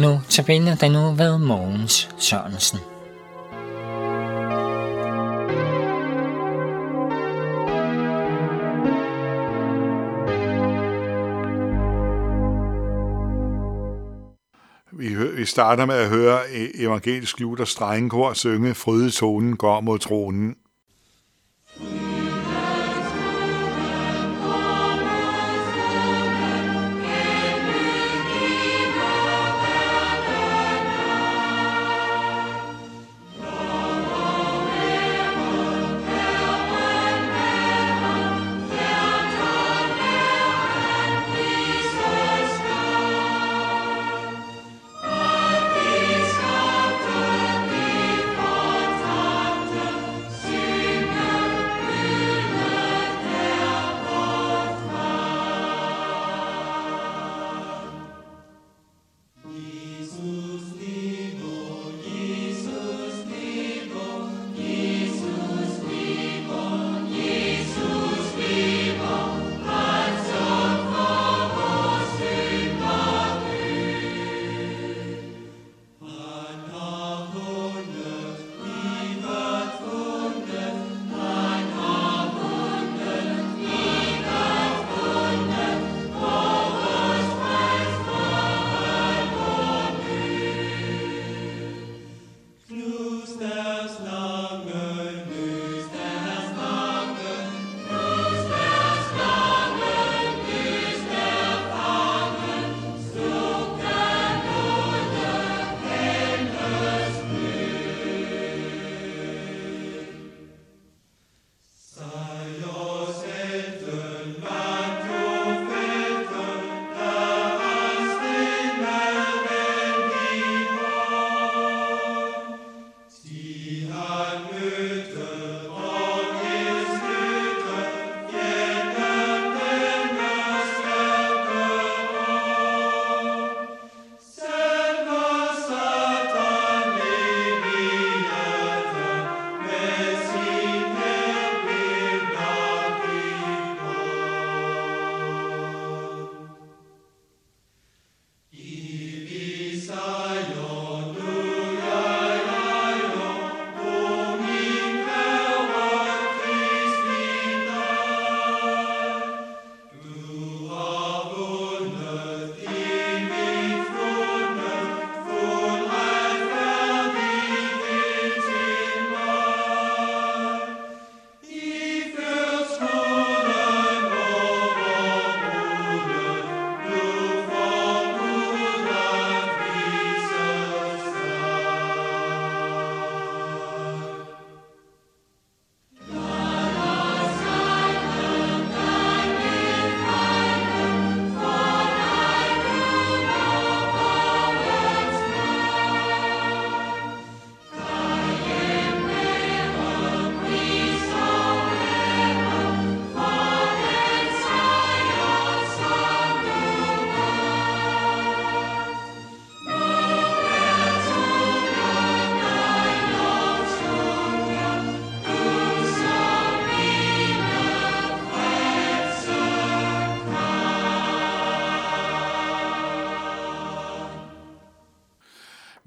Nu tabiner den nu ved Mogens Sørensen. Vi, vi starter med at høre e- evangelisk Luthers strengekor synge Frydetonen går mod tronen.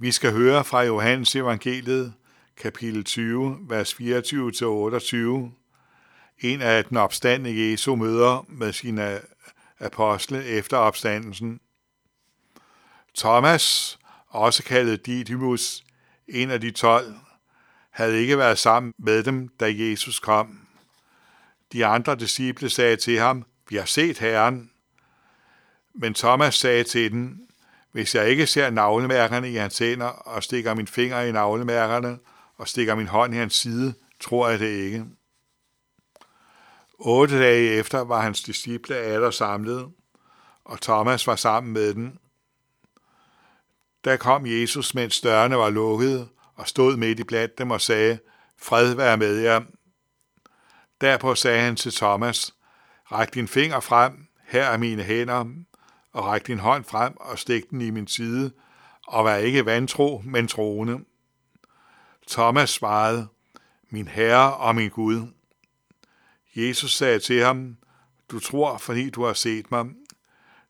Vi skal høre fra Johannes evangeliet, kapitel 20, vers 24-28. En af den opstandende Jesu møder med sine apostle efter opstandelsen. Thomas, også kaldet Didymus, en af de tolv, havde ikke været sammen med dem, da Jesus kom. De andre disciple sagde til ham, vi har set Herren. Men Thomas sagde til dem, hvis jeg ikke ser navlemærkerne i hans hænder og stikker min finger i navlemærkerne og stikker min hånd i hans side, tror jeg det ikke. Otte dage efter var hans disciple atter samlet, og Thomas var sammen med dem. Der kom Jesus, mens dørene var lukkede, og stod midt i blandt dem og sagde, Fred være med jer. Derpå sagde han til Thomas, Ræk din finger frem, her er mine hænder, og ræk din hånd frem og stik den i min side, og vær ikke vantro, men troende. Thomas svarede, min Herre og min Gud. Jesus sagde til ham, du tror, fordi du har set mig.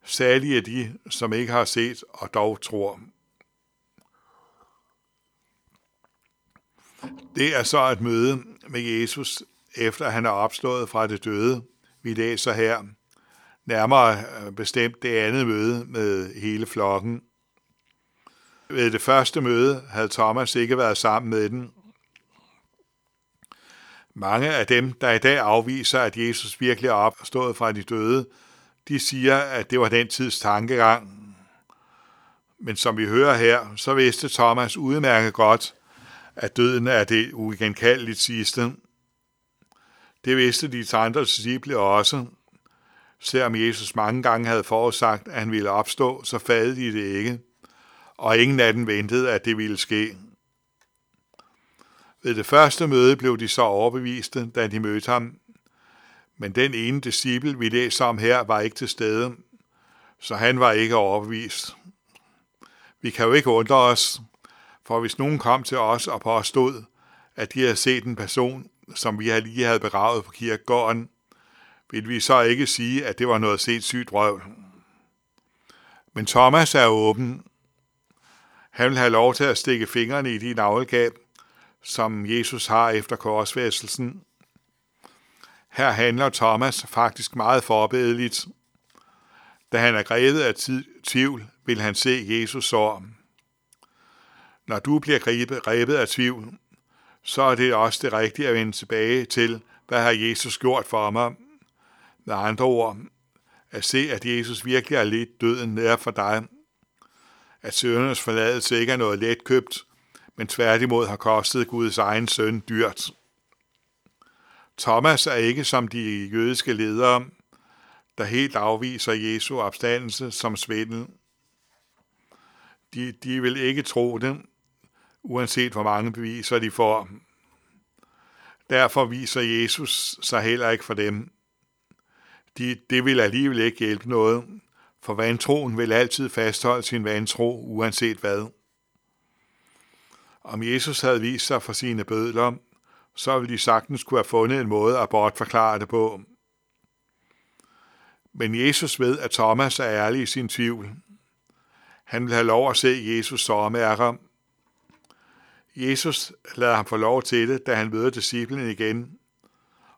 Særlige er de, som ikke har set og dog tror. Det er så et møde med Jesus, efter han er opstået fra det døde. Vi læser her, nærmere øh, bestemt det andet møde med hele flokken. Ved det første møde havde Thomas ikke været sammen med den. Mange af dem, der i dag afviser, at Jesus virkelig er opstået fra de døde, de siger, at det var den tids tankegang. Men som vi hører her, så vidste Thomas udmærket godt, at døden er det uigenkaldeligt sidste. Det vidste de andre disciple også. Selvom Jesus mange gange havde forudsagt, at han ville opstå, så fadede de det ikke, og ingen af dem ventede, at det ville ske. Ved det første møde blev de så overbeviste, da de mødte ham, men den ene disciple, vi læser om her, var ikke til stede, så han var ikke overbevist. Vi kan jo ikke undre os, for hvis nogen kom til os og påstod, at de havde set en person, som vi lige havde begravet på kirkegården, vil vi så ikke sige, at det var noget set sygt røv. Men Thomas er åben. Han vil have lov til at stikke fingrene i de navlgab, som Jesus har efter korsfæstelsen. Her handler Thomas faktisk meget forbedeligt. Da han er grebet af tvivl, vil han se Jesus sår. Når du bliver grebet af tvivl, så er det også det rigtige at vende tilbage til, hvad har Jesus gjort for mig. Med andre ord, at se, at Jesus virkelig har lidt døden nær for dig. At søndernes forladelse ikke er noget let købt, men tværtimod har kostet Guds egen søn dyrt. Thomas er ikke som de jødiske ledere, der helt afviser Jesu opstandelse som svindel. De, de vil ikke tro det, uanset hvor mange beviser de får. Derfor viser Jesus sig heller ikke for dem. De, det vil alligevel ikke hjælpe noget, for vantroen vil altid fastholde sin vantro, uanset hvad. Om Jesus havde vist sig for sine bødler, så ville de sagtens kunne have fundet en måde at bortforklare det på. Men Jesus ved, at Thomas er ærlig i sin tvivl. Han vil have lov at se Jesus sårmærker. Jesus lader ham få lov til det, da han møder disciplen igen,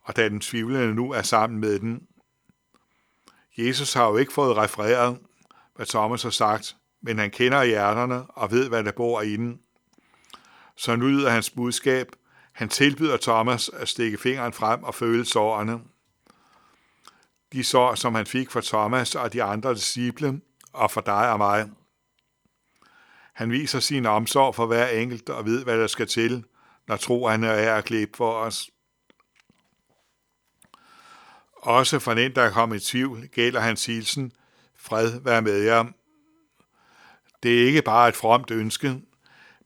og da den tvivlende nu er sammen med den. Jesus har jo ikke fået refereret, hvad Thomas har sagt, men han kender hjerterne og ved, hvad der bor inden. Så nu lyder hans budskab. Han tilbyder Thomas at stikke fingeren frem og føle sårene. De sår, som han fik fra Thomas og de andre disciple, og for dig og mig. Han viser sin omsorg for hver enkelt og ved, hvad der skal til, når troen er at for os. Også for den, der kom i tvivl, gælder hans hilsen, fred være med jer. Det er ikke bare et fromt ønske,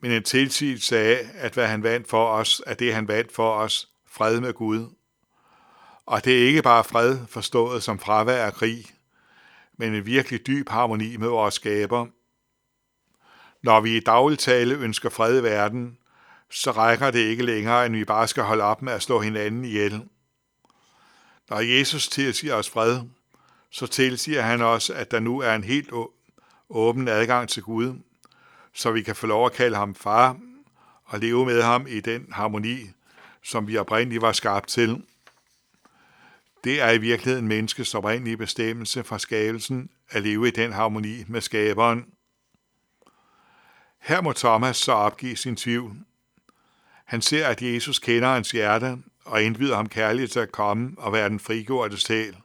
men en tilsigelse af, at hvad han vandt for os, er det, han vandt for os, fred med Gud. Og det er ikke bare fred forstået som fravær af krig, men en virkelig dyb harmoni med vores skaber. Når vi i dagligtale ønsker fred i verden, så rækker det ikke længere, end vi bare skal holde op med at slå hinanden ihjel. Når Jesus tilsiger os fred, så tilsiger han også, at der nu er en helt åben adgang til Gud, så vi kan få lov at kalde ham far og leve med ham i den harmoni, som vi oprindeligt var skabt til. Det er i virkeligheden menneskets oprindelige bestemmelse fra skabelsen at leve i den harmoni med skaberen. Her må Thomas så opgive sin tvivl. Han ser, at Jesus kender hans hjerte og indbyder ham kærligt til at komme og være den frigjorte sjæl.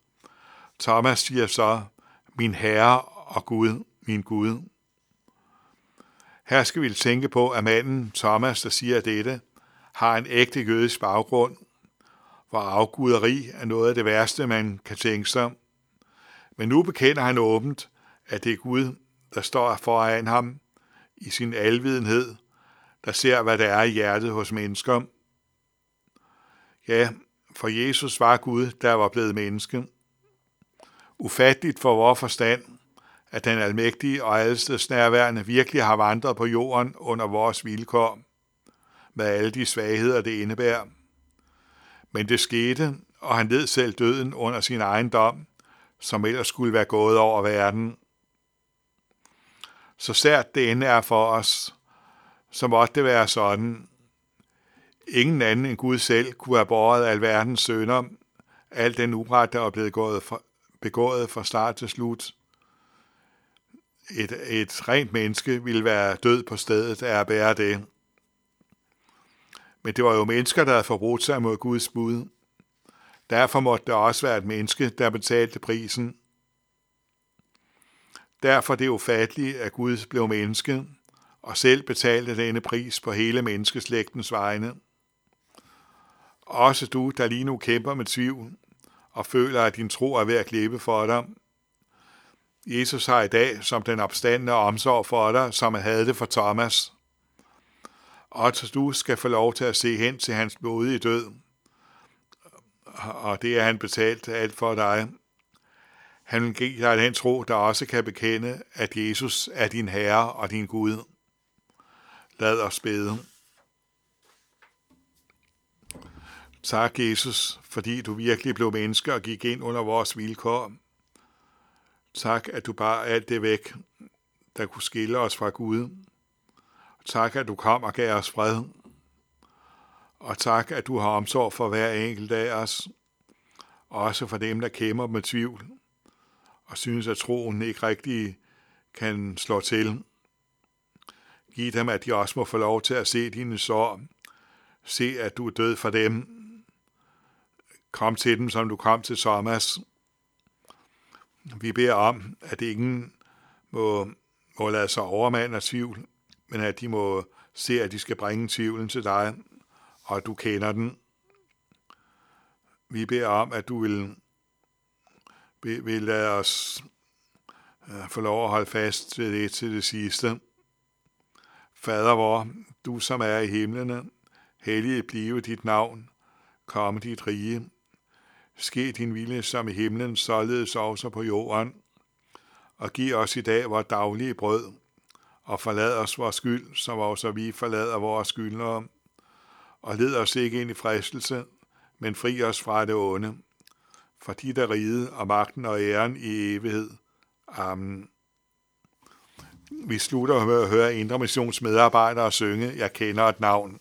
Thomas siger så, min Herre og Gud, min Gud. Her skal vi tænke på, at manden Thomas, der siger dette, har en ægte jødisk baggrund, hvor afguderi er noget af det værste, man kan tænke sig. Men nu bekender han åbent, at det er Gud, der står foran ham i sin alvidenhed, der ser, hvad der er i hjertet hos mennesker. Ja, for Jesus var Gud, der var blevet menneske. Ufatteligt for vores forstand, at den almægtige og allesteds nærværende virkelig har vandret på jorden under vores vilkår, med alle de svagheder, det indebærer. Men det skete, og han led selv døden under sin egen dom, som ellers skulle være gået over verden. Så sært det end er for os, så måtte det være sådan. Ingen anden end Gud selv kunne have båret alverdens sønder, al den uret, der er blevet begået fra, begået fra start til slut. Et, et rent menneske ville være død på stedet af at bære det. Men det var jo mennesker, der havde forbrudt sig mod Guds bud. Derfor måtte det også være et menneske, der betalte prisen. Derfor det ufattelige, at Gud blev menneske, og selv betalte denne pris på hele menneskeslægtens vegne. Også du, der lige nu kæmper med tvivl, og føler, at din tro er ved at klippe for dig. Jesus har i dag som den opstandende omsorg for dig, som han havde det for Thomas. Og du skal få lov til at se hen til hans blodige død. Og det er han betalt alt for dig. Han vil give dig den tro, der også kan bekende, at Jesus er din Herre og din Gud. Lad os bede. Tak, Jesus, fordi du virkelig blev menneske og gik ind under vores vilkår. Tak, at du bare alt det væk, der kunne skille os fra Gud. Tak, at du kom og gav os fred. Og tak, at du har omsorg for hver enkelt af os, også for dem, der kæmper med tvivl og synes, at troen ikke rigtig kan slå til. Giv dem, at de også må få lov til at se dine sår. Se, at du er død for dem. Kom til dem, som du kom til Thomas. Vi beder om, at ingen må, må lade sig overmande af tvivl, men at de må se, at de skal bringe tvivlen til dig, og at du kender den. Vi beder om, at du vil, vil, vil lade os øh, få lov at holde fast ved det til det sidste. Fader vor, du som er i himlene, hellige blive dit navn, komme dit rige. Ske din vilje som i himlen, således også på jorden. Og giv os i dag vores daglige brød, og forlad os vores skyld, som også vi forlader vores skyldnere. Og led os ikke ind i fristelse, men fri os fra det onde. For dit der rige og magten og æren i evighed. Amen. Vi slutter med at høre Indre Missions medarbejdere synge Jeg kender et navn.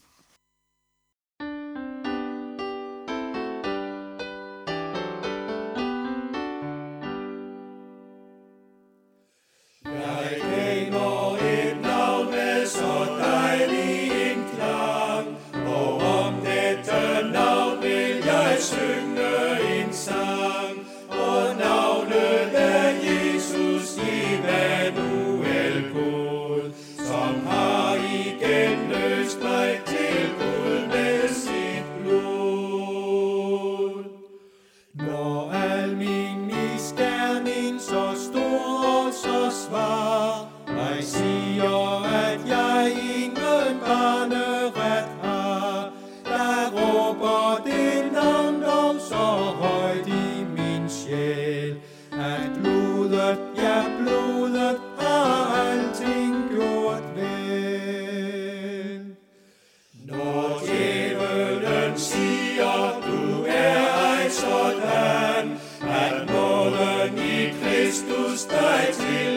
thy tears.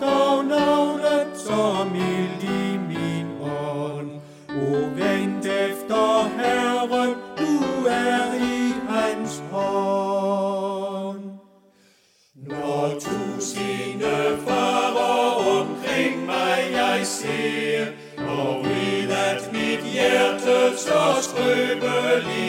Dog navnet som ild i min ånd. O vent efter Herren, du er i hans hånd. Når tusinde farer omkring mig jeg ser, og ved at mit hjerte så skrøbeligt